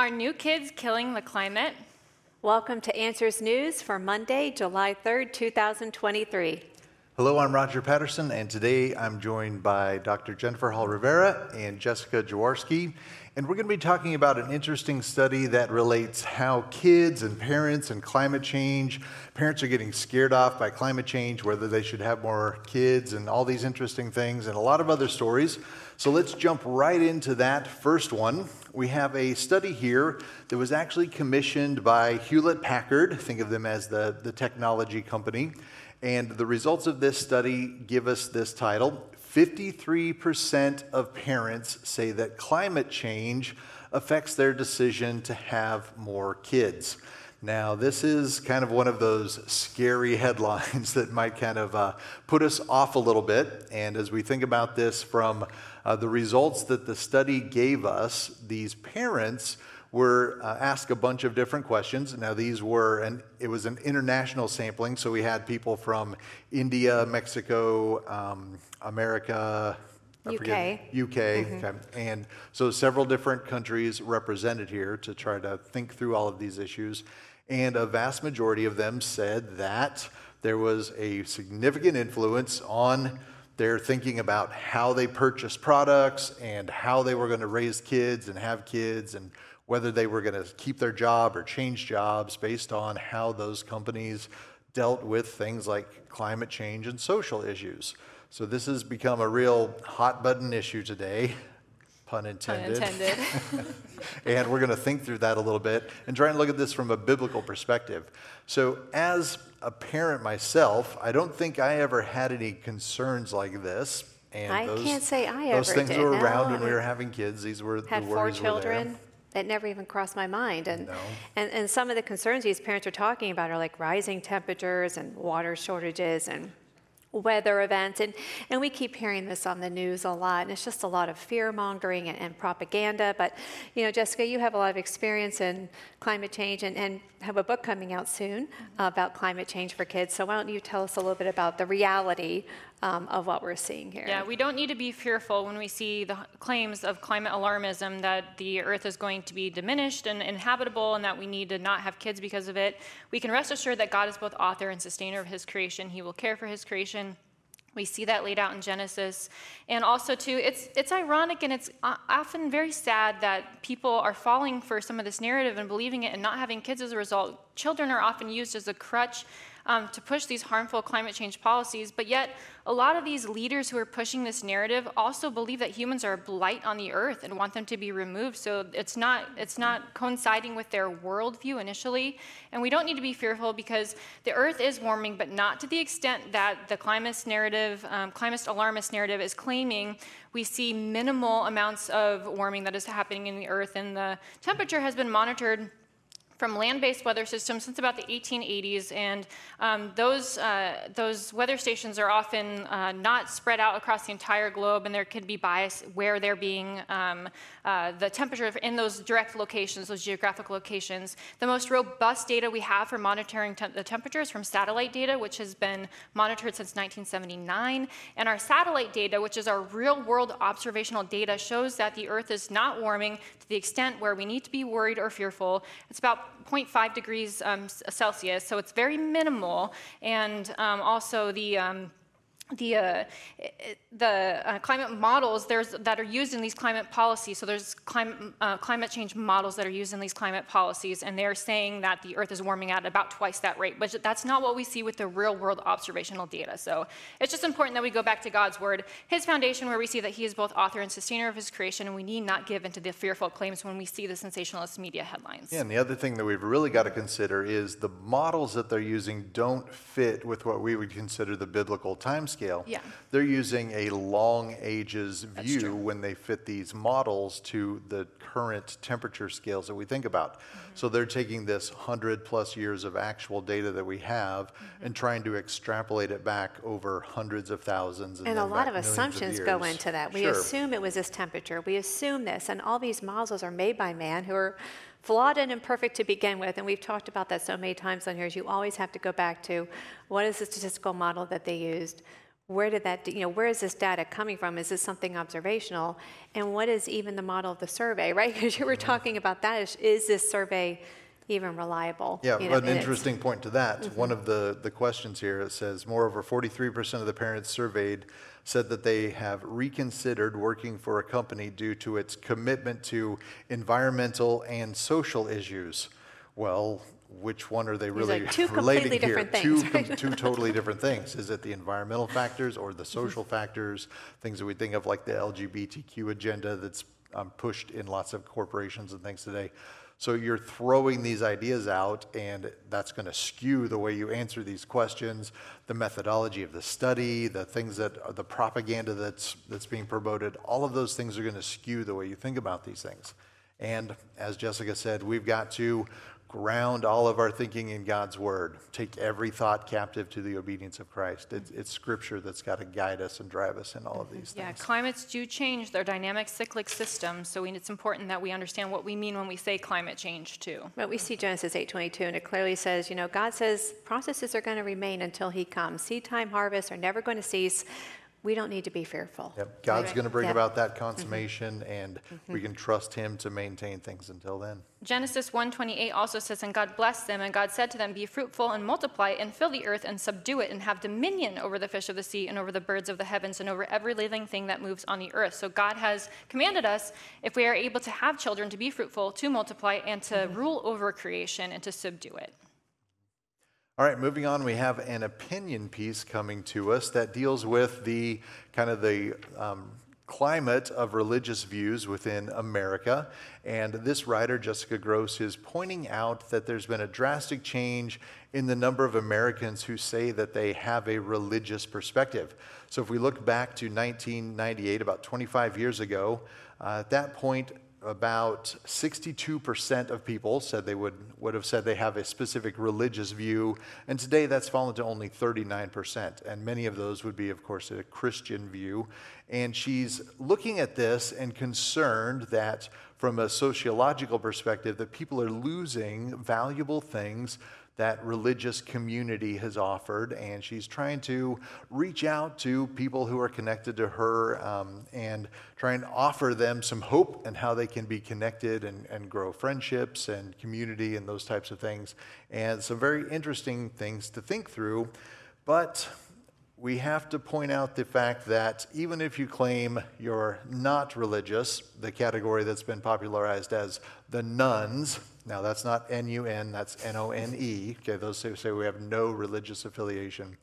Are new kids killing the climate? Welcome to Answers News for Monday, July 3rd, 2023. Hello, I'm Roger Patterson, and today I'm joined by Dr. Jennifer Hall Rivera and Jessica Jaworski. And we're going to be talking about an interesting study that relates how kids and parents and climate change, parents are getting scared off by climate change, whether they should have more kids, and all these interesting things, and a lot of other stories. So let's jump right into that first one. We have a study here that was actually commissioned by Hewlett Packard, think of them as the, the technology company. And the results of this study give us this title 53% of parents say that climate change affects their decision to have more kids. Now, this is kind of one of those scary headlines that might kind of uh, put us off a little bit. And as we think about this from uh, the results that the study gave us, these parents were uh, asked a bunch of different questions. Now, these were, and it was an international sampling, so we had people from India, Mexico, um, America, UK. Forget, UK, mm-hmm. okay. and so several different countries represented here to try to think through all of these issues. And a vast majority of them said that there was a significant influence on their thinking about how they purchased products and how they were going to raise kids and have kids and whether they were going to keep their job or change jobs based on how those companies dealt with things like climate change and social issues. So this has become a real hot button issue today, pun intended. Pun intended. and we're going to think through that a little bit and try and look at this from a biblical perspective. So as a parent myself, I don't think I ever had any concerns like this. And I those, can't say I those ever things did. were around no. when we were having kids. These were had the four children that never even crossed my mind. And, no. and, and some of the concerns these parents are talking about are like rising temperatures and water shortages and weather events. And, and we keep hearing this on the news a lot. And it's just a lot of fear mongering and, and, propaganda. But, you know, Jessica, you have a lot of experience in climate change and, and have a book coming out soon uh, about climate change for kids. So why don't you tell us a little bit about the reality um, of what we're seeing here? Yeah, we don't need to be fearful when we see the claims of climate alarmism that the earth is going to be diminished and inhabitable and that we need to not have kids because of it. We can rest assured that God is both author and sustainer of his creation. He will care for his creation we see that laid out in Genesis. And also, too, it's, it's ironic and it's often very sad that people are falling for some of this narrative and believing it and not having kids as a result. Children are often used as a crutch um, to push these harmful climate change policies. But yet, a lot of these leaders who are pushing this narrative also believe that humans are a blight on the earth and want them to be removed. So it's not it's not coinciding with their worldview initially. And we don't need to be fearful because the earth is warming, but not to the extent that the climate narrative, um, climate alarmist narrative is claiming. We see minimal amounts of warming that is happening in the earth, and the temperature has been monitored from land-based weather systems since about the 1880s, and um, those, uh, those weather stations are often uh, not spread out across the entire globe, and there could be bias where they're being, um, uh, the temperature in those direct locations, those geographic locations. The most robust data we have for monitoring te- the temperatures from satellite data, which has been monitored since 1979, and our satellite data, which is our real-world observational data, shows that the Earth is not warming to the extent where we need to be worried or fearful. It's about 0.5 degrees um, Celsius, so it's very minimal. And um, also the um, the, uh, the uh, climate models that are used in these climate policies. So there's climate, uh, climate change models that are used in these climate policies, and they're saying that the Earth is warming at about twice that rate. But that's not what we see with the real-world observational data. So it's just important that we go back to God's word, His foundation, where we see that He is both author and sustainer of His creation, and we need not give into the fearful claims when we see the sensationalist media headlines. Yeah, and the other thing that we've really got to consider is the models that they're using don't fit with what we would consider the biblical timescale scale. Yeah. They're using a long ages view when they fit these models to the current temperature scales that we think about. Mm-hmm. So they're taking this 100 plus years of actual data that we have mm-hmm. and trying to extrapolate it back over hundreds of thousands. And, and a lot of assumptions of go into that. We sure. assume it was this temperature. We assume this. And all these models are made by man who are flawed and imperfect to begin with. And we've talked about that so many times on here. Is you always have to go back to what is the statistical model that they used? Where did that, you know, where is this data coming from? Is this something observational? And what is even the model of the survey, right? Because you were Mm-hmm. talking about that. Is, is this survey even reliable? Yeah, You know, an interesting point to that. One of the, the questions here, it says, moreover, 43% of the parents surveyed said that they have reconsidered working for a company due to its commitment to environmental and social issues. Well, which one are they really two relating completely here? different Two, things, com- right? two totally different things. Is it the environmental factors or the social factors? Things that we think of like the LGBTQ agenda that's um, pushed in lots of corporations and things today. So you're throwing these ideas out, and that's going to skew the way you answer these questions, the methodology of the study, the things that are the propaganda that's that's being promoted. All of those things are going to skew the way you think about these things. And as Jessica said, we've got to ground all of our thinking in God's word. Take every thought captive to the obedience of Christ. It's, it's Scripture that's got to guide us and drive us in all of these Yeah, things. Yeah, climates do change their dynamic cyclic systems, so we, it's important that we understand what we mean when we say climate change too. But we see Genesis 8:22, and it clearly says, you know, God says processes are going to remain until He comes. Seed time, harvest are never going to cease. We don't need to be fearful. Yep. God's Right. going to bring Yeah. about that mm-hmm. consummation, and we mm-hmm. can trust Him to maintain things until then. Genesis 1:28 also says, "And God blessed them, and God said to them, Be fruitful and multiply, and fill the earth and subdue it, and have dominion over the fish of the sea, and over the birds of the heavens, and over every living thing that moves on the earth." So God has commanded us, if we are able to have children, to be fruitful, to multiply, and to mm-hmm. rule over creation and to subdue it. All right, moving on, we have an opinion piece coming to us that deals with the kind of the um, climate of religious views within America. And this writer, Jessica Grose, is pointing out that there's been a drastic change in the number of Americans who say that they have a religious perspective. So if we look back to 1998, about 25 years ago, uh, at that point, about 62% of people said they would, would have said they have a specific religious view, and today that's fallen to only 39%. And many of those would be, of course, a Christian view. And she's looking at this and concerned that, from a sociological perspective, that people are losing valuable things that religious community has offered, and she's trying to reach out to people who are connected to her um, and try and offer them some hope and how they can be connected and, and grow friendships and community and those types of things, and some very interesting things to think through. But we have to point out the fact that even if you claim you're not religious, the category that's been popularized as the nuns, now that's not N U N, that's N O N E, okay, those who say we have no religious affiliation,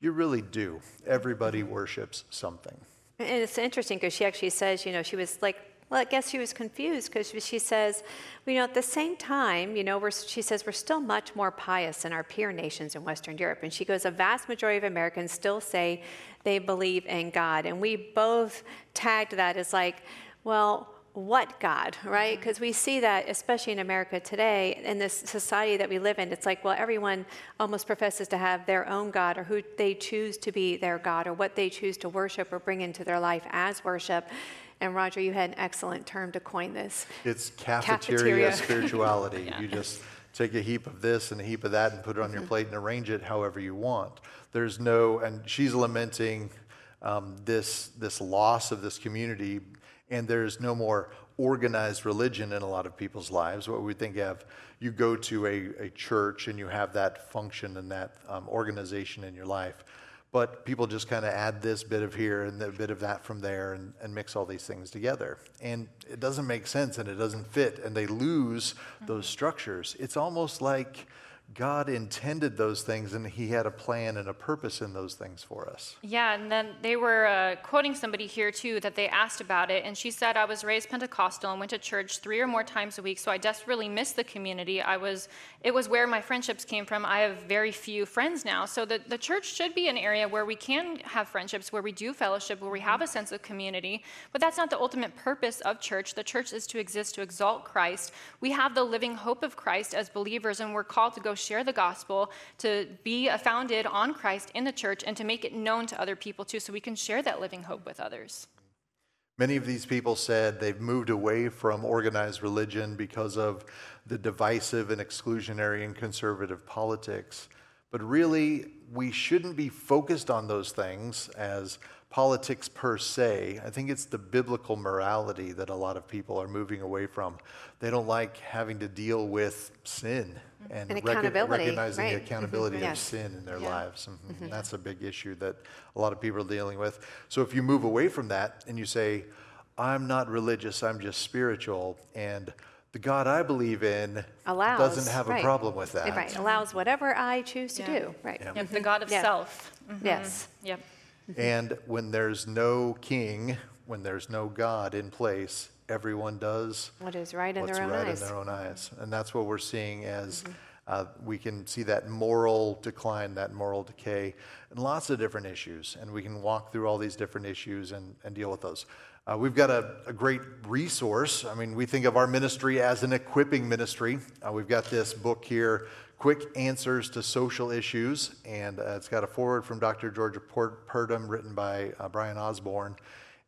you really do. Everybody worships something. And it's interesting because she actually says, you know, she was like, well, I guess she was confused because she says, you know, at the same time, you know, we're, she says we're still much more pious than our peer nations in Western Europe. And she goes, a vast majority of Americans still say they believe in God. And we both tagged that as like, well, what God, right? Mm-hmm. Because we see that, especially in America today, in this society that we live in, it's like, well, everyone almost professes to have their own God or who they choose to be their God or what they choose to worship or bring into their life as worship. And Roger, you had an excellent term to coin this. It's cafeteria, Cafeteria. spirituality. You just take a heap of this and a heap of that and put it on Mm-hmm. your plate and arrange it however you want. There's no, and she's lamenting um, this this loss of this community, and there's no more organized religion in a lot of people's lives. What we think of, you go to a, a church and you have that function and that um, organization in your life. But people just kind of add this bit of here and a bit of that from there and, and mix all these things together. And it doesn't make sense and it doesn't fit, and they lose those mm-hmm. structures. It's almost like God intended those things and He had a plan and a purpose in those things for us. Yeah, and then they were uh, quoting somebody here too that they asked about it, and she said, "I was raised Pentecostal and went to church three or more times a week, so I desperately missed the community. I was, it was where my friendships came from. I have very few friends now, so the the church should be an area where we can have friendships, where we do fellowship, where we have a sense of community. But that's not the ultimate purpose of church. The church is to exist to exalt Christ. We have the living hope of Christ as believers, and we're called to go share the gospel, to be founded on Christ in the church, and to make it known to other people too, so we can share that living hope with others. Many of these people said they've moved away from organized religion because of the divisive and exclusionary and conservative politics. But really, we shouldn't be focused on those things as politics per se. I think it's the biblical morality that a lot of people are moving away from. They don't like having to deal with sin and, And rec- accountability, recognizing the right. Mhm, accountability of yes. sin in their Yeah. lives. Mhm. That's a big issue that a lot of people are dealing with. So if you move away from that and you say, I'm not religious, I'm just spiritual, and the God I believe in Allows. doesn't have a problem with that. Right, allows whatever I choose to Yeah. do, right. Yeah. Yep, the God of Yeah. self. Mhm. Yes. Yep. And when there's no king, when there's no God in place, everyone does What is right in what's their own right eyes. in their own eyes. And that's what we're seeing as Mm-hmm. uh, we can see that moral decline, that moral decay, and lots of different issues. And we can walk through all these different issues and, and deal with those. Uh, we've got a, a great resource. I mean, we think of our ministry as an equipping ministry. Uh, we've got this book here, Quick Answers to Social Issues, and uh, it's got a forward from Dr. Georgia Port- Purdom written by uh, Bryan Osborne.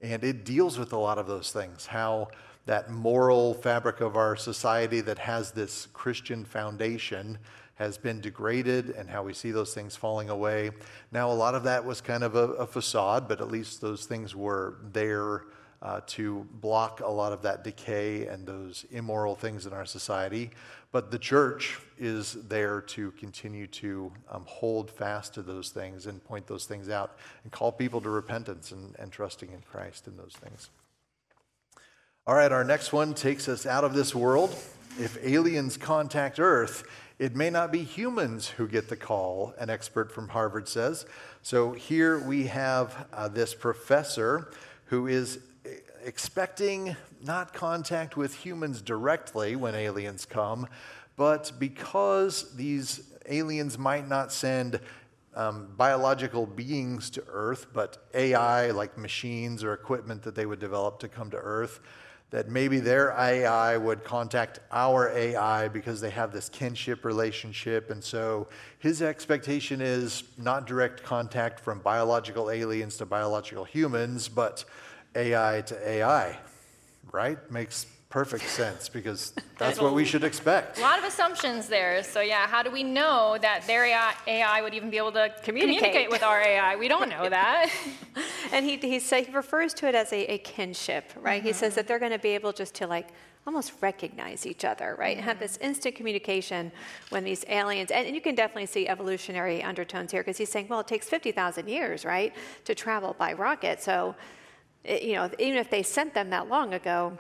And it deals with a lot of those things, how that moral fabric of our society that has this Christian foundation has been degraded and how we see those things falling away. Now, a lot of that was kind of a, a facade, but at least those things were there uh, to block a lot of that decay and those immoral things in our society. But the church is there to continue to um, hold fast to those things and point those things out and call people to repentance and, and trusting in Christ in those things. All right, our next one takes us out of this world. If aliens contact Earth, it may not be humans who get the call, an expert from Harvard says. So here we have uh, this professor who is expecting not contact with humans directly when aliens come, but because these aliens might not send um, biological beings to Earth, but AI, like machines or equipment that they would develop to come to Earth, that maybe their AI would contact our AI because they have this kinship relationship. And so his expectation is not direct contact from biological aliens to biological humans, but AI to AI, right? Makes perfect sense because that's what we should expect. A lot of assumptions there. So yeah, how do we know that their AI, AI would even be able to Communicate. communicate with our AI? We don't know that. And he, he, say, he refers to it as a, a kinship, right? He says mm-hmm. that they're going to be able just to like almost recognize each other, right? Have this mm-hmm. instant communication when these aliens, and, and you can definitely see evolutionary undertones here because he's saying, well, it takes 50,000 years, right, to travel by rocket. So, it- you know, even if they sent them that long ago,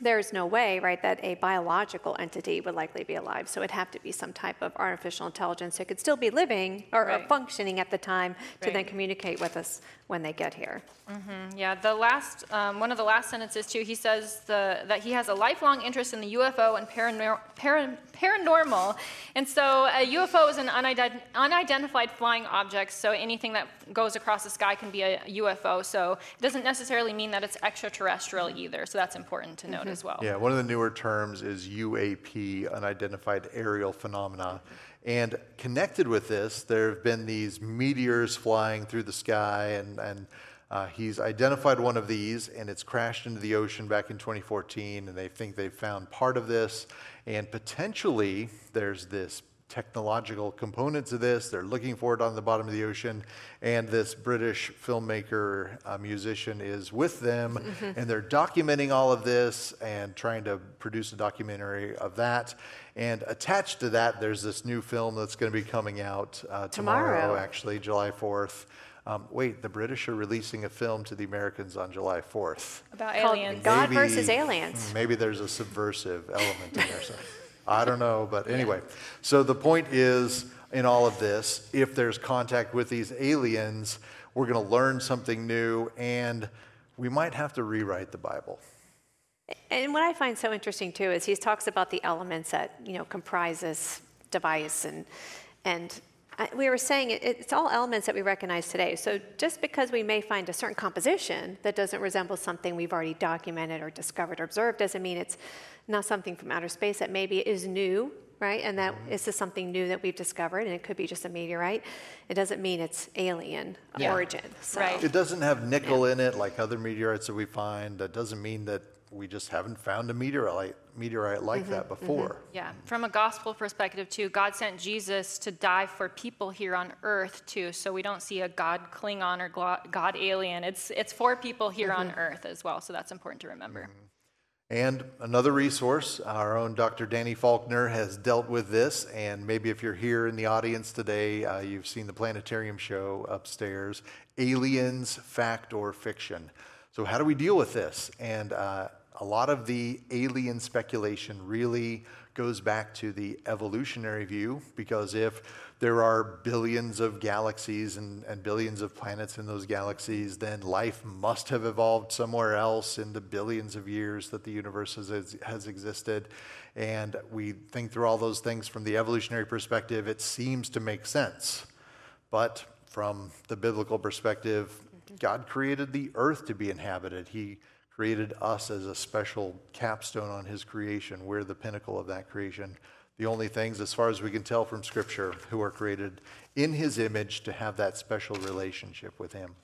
there's no way, right, that a biological entity would likely be alive. So it'd have to be some type of artificial intelligence that could still be living or, or Right. functioning at the time to then communicate with us when they get here. Mm-hmm. Yeah, the last, um, one of the last sentences too, he says the, that he has a lifelong interest in the UFO and paranor- paran- paranormal. And so a UFO is an unident- unidentified flying object, so anything that goes across the sky can be a UFO. So it doesn't necessarily mean that it's extraterrestrial mm-hmm. either, so that's important to mm-hmm. note as well. Yeah, one of the newer terms is UAP, unidentified aerial phenomena. And connected with this, there have been these meteors flying through the sky, and, and uh, he's identified one of these, and it's crashed into the ocean back in 2014, and they think they've found part of this. And potentially, there's this technological component to this. They're looking for it on the bottom of the ocean, and this British filmmaker, uh, musician, is with them, and they're documenting all of this and trying to produce a documentary of that. And attached to that, there's this new film that's going to be coming out uh, tomorrow, Tomorrow. actually, July 4th. Um, wait, the British are releasing a film to the Americans on July 4th. About Called aliens. God Maybe- versus aliens. Maybe there's a subversive element in there. I don't know, but anyway. So the point is, in all of this, if there's contact with these aliens, we're going to learn something new, and we might have to rewrite the Bible. And what I find so interesting too is he talks about the elements that you know comprise this device, and and we were saying it, it's all elements that we recognize today. So just because we may find a certain composition that doesn't resemble something we've already documented or discovered or observed, doesn't mean it's not something from outer space that maybe is new. Right, and that mm-hmm. this is something new that we've discovered, and it could be just a meteorite. It doesn't mean it's alien Yeah. origin. So. Right. It doesn't have nickel in it like other meteorites that we find. That doesn't mean that we just haven't found a meteorite, meteorite like that before. Yeah, from a gospel perspective too, God sent Jesus to die for people here on earth too. So we don't see a God Klingon or God alien. It's it's for people here on earth as well. So that's important to remember. And another resource, our own Dr. Danny Faulkner has dealt with this. And maybe if you're here in the audience today, uh, you've seen the planetarium show upstairs Aliens, Fact or Fiction. So, how do we deal with this? And uh, a lot of the alien speculation really goes back to the evolutionary view because if there are billions of galaxies and, and, billions of planets in those galaxies, then life must have evolved somewhere else in the billions of years that the universe has, has existed. And we think through all those things from the evolutionary perspective, it seems to make sense. But from the biblical perspective, God created the earth to be inhabited. He created us as a special capstone on his creation. We're the pinnacle of that creation. The only things, as far as we can tell from Scripture, who are created in his image to have that special relationship with him.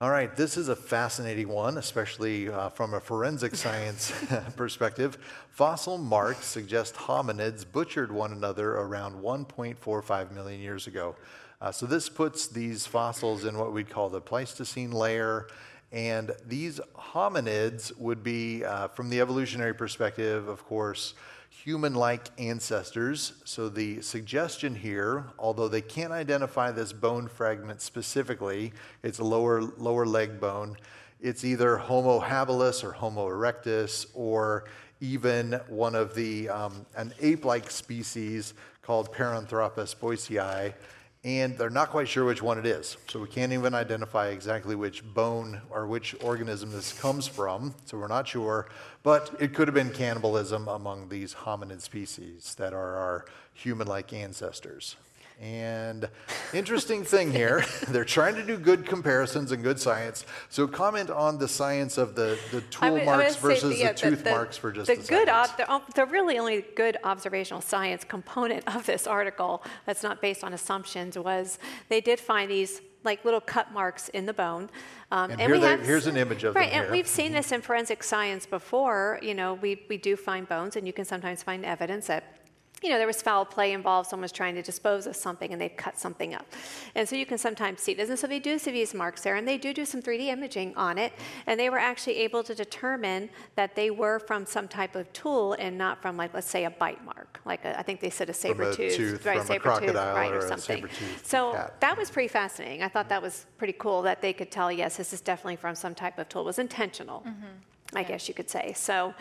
All right, this is a fascinating one, especially uh, from a forensic science perspective. Fossil marks suggest hominids butchered one another around 1.45 million years ago. Uh, so this puts these fossils in what we'd call the Pleistocene layer. And these hominids would be, uh, from the evolutionary perspective, of course, human like ancestors. So the suggestion here, although they can't identify this bone fragment specifically, it's a lower, lower leg bone, it's either Homo habilis or Homo erectus or even one of the, um, an ape like species called Paranthropus boisei and they're not quite sure which one it is. So we can't even identify exactly which bone or which organism this comes from, so we're not sure. But it could have been cannibalism among these hominid species that are our human like ancestors. And interesting thing here, they're trying to do good comparisons and good science. So comment on the science of the, the tool would- marks versus yeah, the tooth marks for just the a good second. ob- the, the really only good observational science component of this article that's not based on assumptions was they did find these like little cut marks in the bone. Um, And here we have here's an image of them right, and here. we've seen this in forensic science before. You know, we, we do find bones, and you can sometimes find evidence that you know, there was foul play involved, someone's trying to dispose of something and they've cut something up. And so you can sometimes see this. And so they do see these marks there, and they do do some 3D imaging on it, and they were actually able to determine that they were from some type of tool and not from, like, let's say, a bite mark. Like, a, I think they said a From a saber tooth, tooth, right, from a saber tooth, crocodile right, or or something. saber-toothed So cat. that was pretty fascinating. I thought that was pretty cool that they could tell, yes, this is definitely from some type of tool. It was intentional, mm-hmm. I guess you could say. So,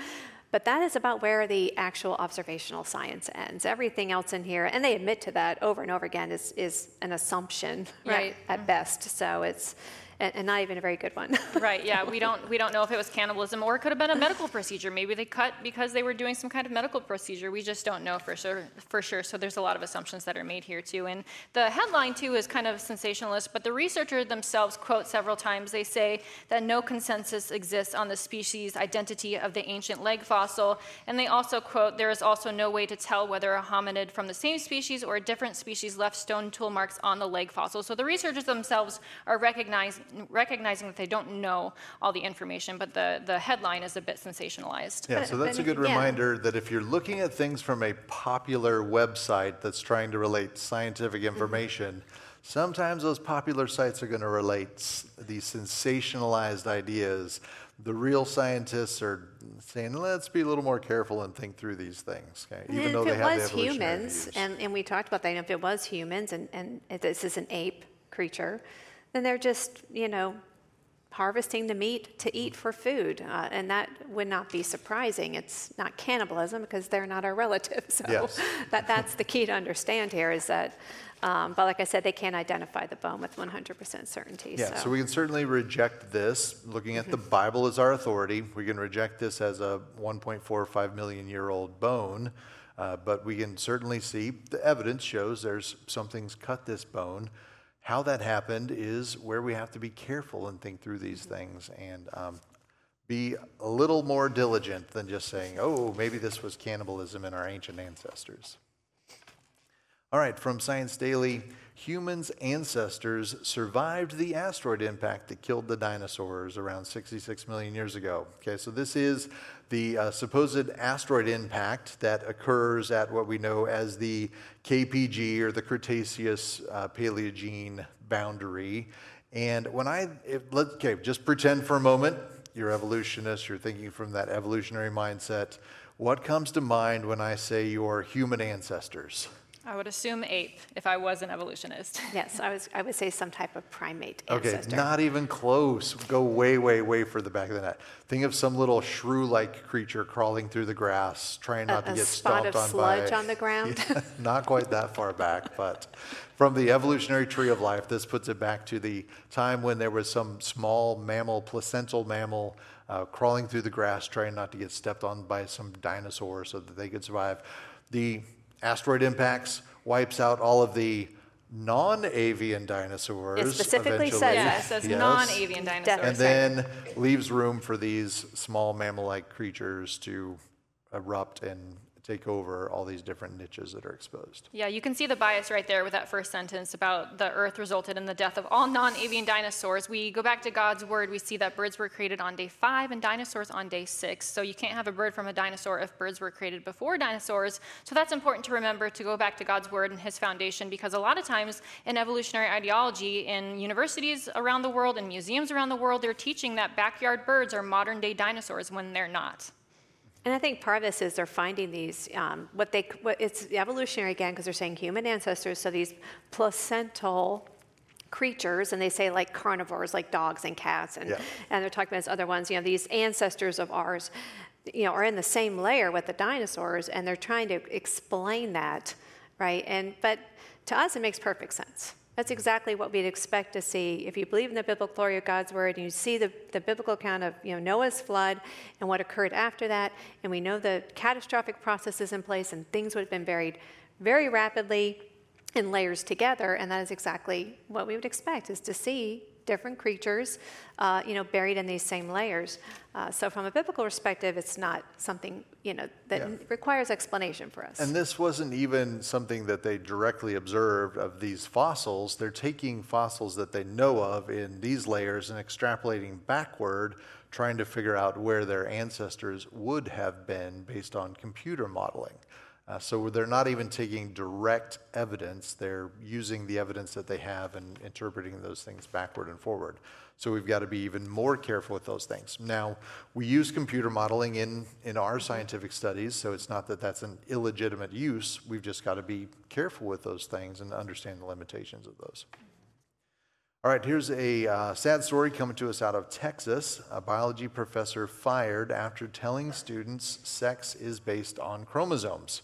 but that is about where the actual observational science ends. Everything else in here, and they admit to that over and over again, is, is an assumption, Yeah. right, at mm. best. So it's, and, and not even a very good one. Right, yeah, we don't, we don't know if it was cannibalism or it could have been a medical procedure. Maybe they cut because they were doing some kind of medical procedure. We just don't know for sure, for sure. So there's a lot of assumptions that are made here too. And the headline too is kind of sensationalist, but the researchers themselves quote several times. They say that no consensus exists on the species identity of the ancient leg fossil. And they also quote, there is also no way to tell whether a hominid from the same species or a different species left stone tool marks on the leg fossil. So the researchers themselves are recognizing recognizing that they don't know all the information, but the, the headline is a bit sensationalized. Yeah, But- so that's a but good yeah. reminder that if you're looking at things from a popular website that's trying to relate scientific Mm-hmm. information, sometimes those popular sites are going to relate s- these sensationalized ideas. The real scientists are saying, let's be a little more careful and think through these things, okay? even and though if they it have was the evolutionary humans, views. and, and we talked about that, and if it was humans and, and if this is an ape creature, then they're just, you know, harvesting the meat to eat for food. Uh, and that would not be surprising. It's not cannibalism because they're not our relatives. So Yes. that, that's the key to understand here is that, um, but like I said, they can't identify the bone with 100% certainty. Yeah, so we can certainly reject this. Looking at the Bible as our authority, we can reject this as a 1.45 million year old bone, uh, but we can certainly see the evidence shows there's something's cut this bone. How that happened is where we have to be careful and think through these things and um, be a little more diligent than just saying, oh, maybe this was cannibalism in our ancient ancestors. All right, from Science Daily, humans' ancestors survived the asteroid impact that killed the dinosaurs around 66 million years ago. Okay, so this is the uh, supposed asteroid impact that occurs at what we know as the KPG or the Cretaceous uh, Paleogene boundary. And when I, if, let, okay, just pretend for a moment you're evolutionist, you're thinking from that evolutionary mindset. What comes to mind when I say your human ancestors? I would assume ape if I was an evolutionist. Yes, I was. I would say some type of primate Okay, ancestor. not even close. Go way, way, way further back than that. Think of some little shrew-like creature crawling through the grass, trying not a, to a get spot stomped of on sludge on the ground. Yeah, not quite that far back, but from the evolutionary tree of life, this puts it back to the time when there was some small mammal, placental mammal, uh, crawling through the grass, trying not to get stepped on by some dinosaur so that they could survive. The asteroid impacts wipes out all of the non-avian dinosaurs. It specifically eventually. says Yeah, it says Yes. non-avian dinosaurs. And then leaves room for these small mammal-like creatures to erupt and take over all these different niches that are exposed. Yeah, you can see the bias right there with that first sentence about the earth resulted in the death of all non avian dinosaurs. We go back to God's word, we see that birds were created on day five and dinosaurs on day six. So you can't have a bird from a dinosaur if birds were created before dinosaurs. So that's important to remember to go back to God's word and his foundation because a lot of times in evolutionary ideology in universities around the world and museums around the world, they're teaching that backyard birds are modern day dinosaurs when they're not. And I think part of this is they're finding these, um, what they, what, it's evolutionary again, because they're saying human ancestors, so these placental creatures, and they say like carnivores, like dogs and cats, and, Yeah. and they're talking about these other ones, you know, these ancestors of ours, you know, are in the same layer with the dinosaurs, and they're trying to explain that, right? And, but to us, it makes perfect sense. That's exactly what we'd expect to see if you believe in the biblical glory of God's word and you see the, the biblical account of you know, Noah's flood and what occurred after that, and we know the catastrophic processes in place and things would have been buried very rapidly in layers together, and that is exactly what we would expect is to see different creatures, uh, you know, buried in these same layers. Uh, so from a biblical perspective, it's not something, you know, that Yeah. requires explanation for us. And this wasn't even something that they directly observed of these fossils. They're taking fossils that they know of in these layers and extrapolating backward, trying to figure out where their ancestors would have been based on computer modeling. Uh, so they're not even taking direct evidence, they're using the evidence that they have and interpreting those things backward and forward. So we've got to be even more careful with those things. Now, we use computer modeling in, in our scientific studies, so it's not that that's an illegitimate use. We've just got to be careful with those things and understand the limitations of those. All right, here's a uh, sad story coming to us out of Texas. A biology professor fired after telling students sex is based on chromosomes.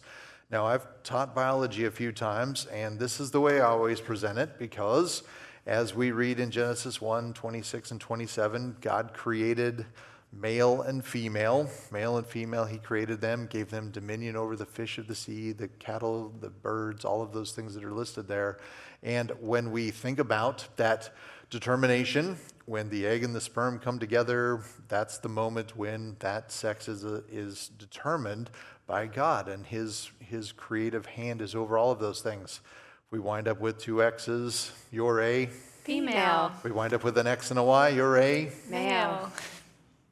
Now, I've taught biology a few times, and this is the way I always present it because as we read in Genesis 1 26 and 27, God created male and female. Male and female, He created them, gave them dominion over the fish of the sea, the cattle, the birds, all of those things that are listed there. And when we think about that determination, when the egg and the sperm come together, that's the moment when that sex is, uh, is determined by God, and His, His creative hand is over all of those things. We wind up with two X's, you're a. Female. We wind up with an X and a Y, you're a. Male.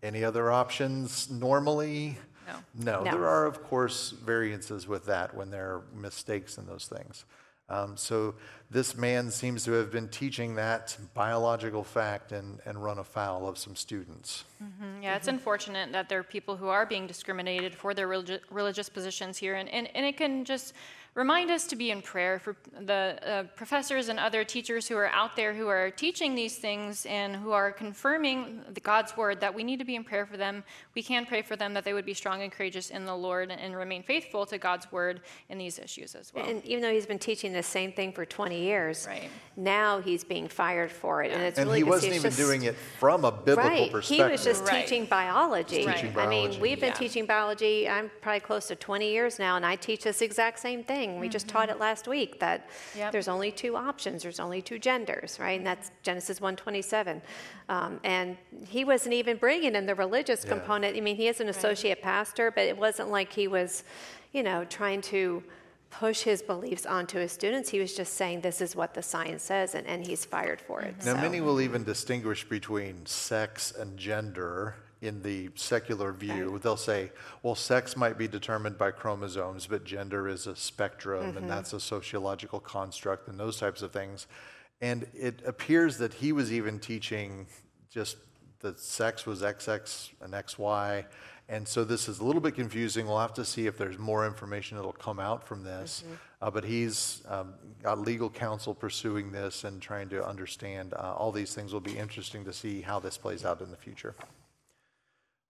Any other options normally? No. No, No. there are, of course, variances with that when there are mistakes in those things. Um, so this man seems to have been teaching that biological fact and, and run afoul of some students. Mm, Yeah, it's unfortunate that there are people who are being discriminated for their religi- religious positions here, and, and, and it can just remind us to be in prayer for the uh, professors and other teachers who are out there who are teaching these things and who are confirming the God's word that we need to be in prayer for them. We can pray for them that they would be strong and courageous in the Lord and remain faithful to God's word in these issues as well. And even though he's been teaching the same thing for 20 years, Right. now he's being fired for it. And it's And really he 'cause wasn't he's even just- doing it from a biblical right. perspective. He was just Right. teaching biology. Right. Teaching I mean, we've been Yeah. teaching biology, I'm probably close to 20 years now, and I teach this exact same thing. We just taught it last week that Yep. there's only two options, there's only two genders, right? And that's Genesis 127. Um, and he wasn't even bringing in the religious Yeah. component. I mean, he is an associate pastor, but it wasn't like he was, you know, trying to push his beliefs onto his students. He was just saying, this is what the science says, and, and he's fired for it. Now, so. many will even distinguish between sex and gender in the secular view. They'll say, well, sex might be determined by chromosomes, but gender is a spectrum, Mm-hmm. and that's a sociological construct, and those types of things. And it appears that he was even teaching just that sex was XX and XY. And so this is a little bit confusing. We'll have to see if there's more information that'll come out from this. Uh, but he's um, got legal counsel pursuing this and trying to understand uh, all these things. Will be interesting to see how this plays out in the future.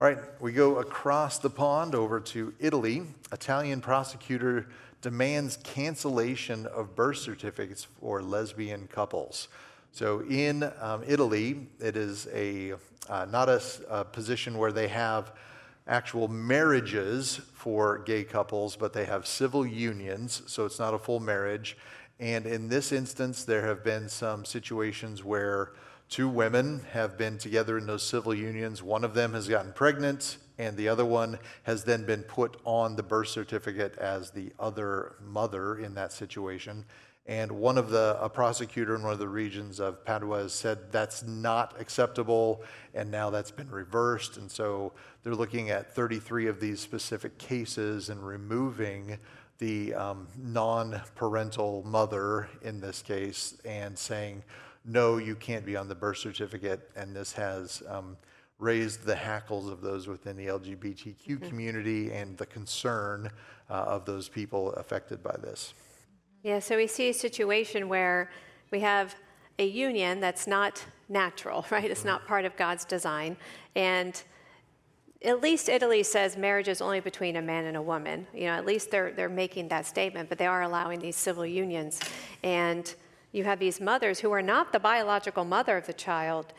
All right, we go across the pond over to Italy. Italian prosecutor demands cancellation of birth certificates for lesbian couples. So in um, Italy, it is a uh, not a position where they have actual marriages for gay couples, but they have civil unions, so it's not a full marriage. And in this instance, there have been some situations where two women have been together in those civil unions. One of them has gotten pregnant, and the other one has then been put on the birth certificate as the other mother in that situation. And one of the, a prosecutor in one of the regions of Padua has said that's not acceptable, and now that's been reversed. And so they're looking at 33 of these specific cases and removing the um, non parental mother in this case and saying, no, you can't be on the birth certificate. And this has um, raised the hackles of those within the LGBTQ community and the concern uh, of those people affected by this. Yeah, so we see a situation where we have a union that's not natural, right? It's not part of God's design. And at least Italy says marriage is only between a man and a woman. You know, at least they're, they're making that statement, but they are allowing these civil unions. And you have these mothers who are not the biological mother of the child.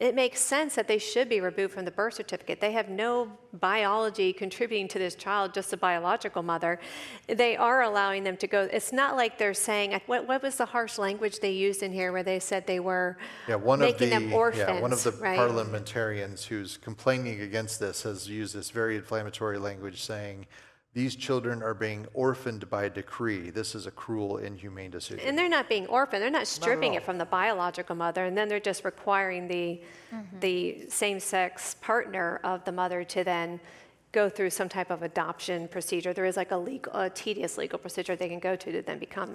It makes sense that they should be removed from the birth certificate. They have no biology contributing to this child, just a biological mother. They are allowing them to go. It's not like they're saying, what, what was the harsh language they used in here where they said they were Yeah, one making of the them orphans? yeah, one of the right? parliamentarians who's complaining against this has used this very inflammatory language, saying these children are being orphaned by decree. This is a cruel, inhumane decision. And they're not being orphaned. They're not stripping all. it from the biological mother, and then they're just requiring the mm-hmm. the same-sex partner of the mother to then go through some type of adoption procedure. There is like a legal, a tedious legal procedure they can go to to then become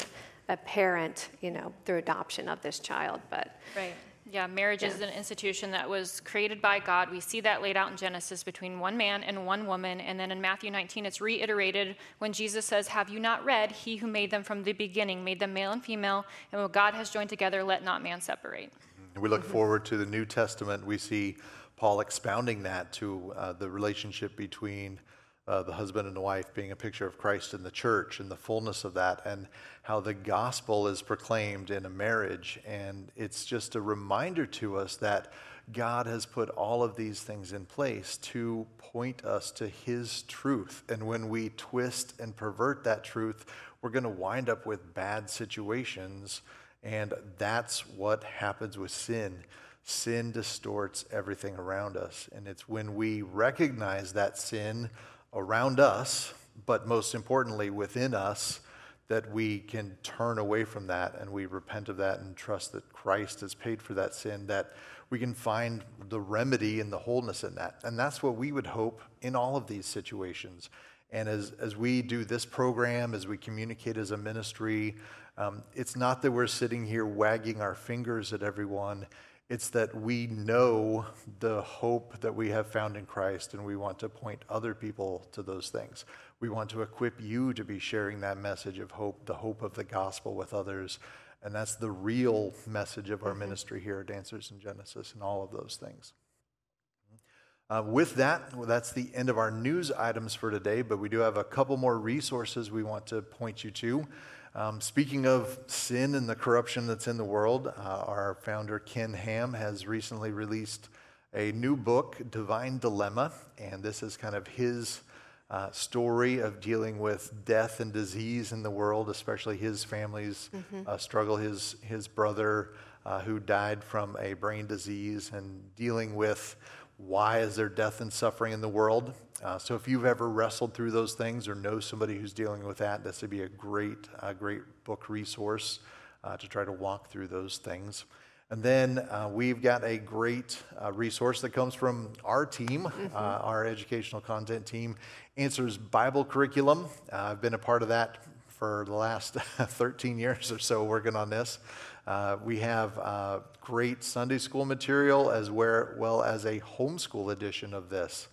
a parent, you know, through adoption of this child. But Right. Yeah, marriage is an institution that was created by God. We see that laid out in Genesis between one man and one woman. And then in Matthew 19, it's reiterated when Jesus says, Have you not read, He who made them from the beginning made them male and female, and what God has joined together, let not man separate. And we look forward to the New Testament. We see Paul expounding that to uh, the relationship between uh, the husband and the wife being a picture of Christ in the church and the fullness of that, and how the gospel is proclaimed in a marriage. And it's just a reminder to us that God has put all of these things in place to point us to His truth. And when we twist and pervert that truth, we're going to wind up with bad situations. And that's what happens with sin. Sin distorts everything around us. And it's when we recognize that sin around us, but most importantly within us, that we can turn away from that and we repent of that and trust that Christ has paid for that sin, that we can find the remedy and the wholeness in that. And that's what we would hope in all of these situations. And as, as we do this program, as we communicate as a ministry, um, it's not that we're sitting here wagging our fingers at everyone. It's that we know the hope that we have found in Christ, and we want to point other people to those things. We want to equip you to be sharing that message of hope, the hope of the gospel with others. And that's the real message of our ministry here at Answers in Genesis and all of those things. Uh, with that, well, that's the end of our news items for today, but we do have a couple more resources we want to point you to. Um, speaking of sin and the corruption that's in the world, uh, our founder Ken Ham has recently released a new book, Divine Dilemma, and this is kind of his uh, story of dealing with death and disease in the world, especially his family's uh, struggle. His his brother, uh, who died from a brain disease, and dealing with why is there death and suffering in the world. Uh, so if you've ever wrestled through those things or know somebody who's dealing with that, this would be a great, uh, great book resource uh, to try to walk through those things. And then uh, we've got a great uh, resource that comes from our team, uh, our educational content team, answers Bible curriculum. I've been a part of that for the last 13 years or so working on this. Uh, we have uh, great Sunday school material as well as a homeschool edition of this.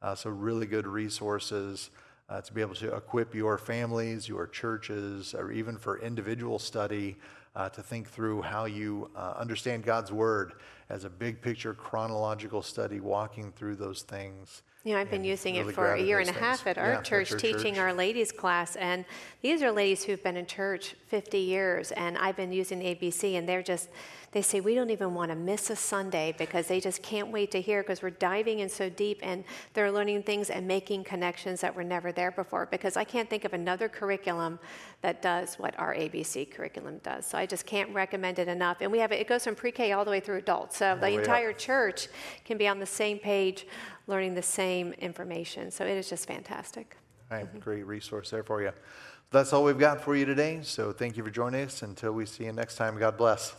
Uh, so, really good resources uh, to be able to equip your families, your churches, or even for individual study uh, to think through how you uh, understand God's Word as a big picture chronological study, walking through those things. You know, I've been using really it for a year and a half at our Yeah, church, teaching church. our ladies class. And these are ladies who've been in church 50 years, and I've been using ABC, and they're just, they say, we don't even want to miss a Sunday because they just can't wait to hear because we're diving in so deep and they're learning things and making connections that were never there before. Because I can't think of another curriculum that does what our ABC curriculum does. So I just can't recommend it enough. And we have it, it goes from pre K all the way through adults. So the way up. entire church can be on the same page learning the same information. So it is just fantastic. All right, great resource there for you. That's all we've got for you today. So, thank you for joining us. Until we see you next time, God bless.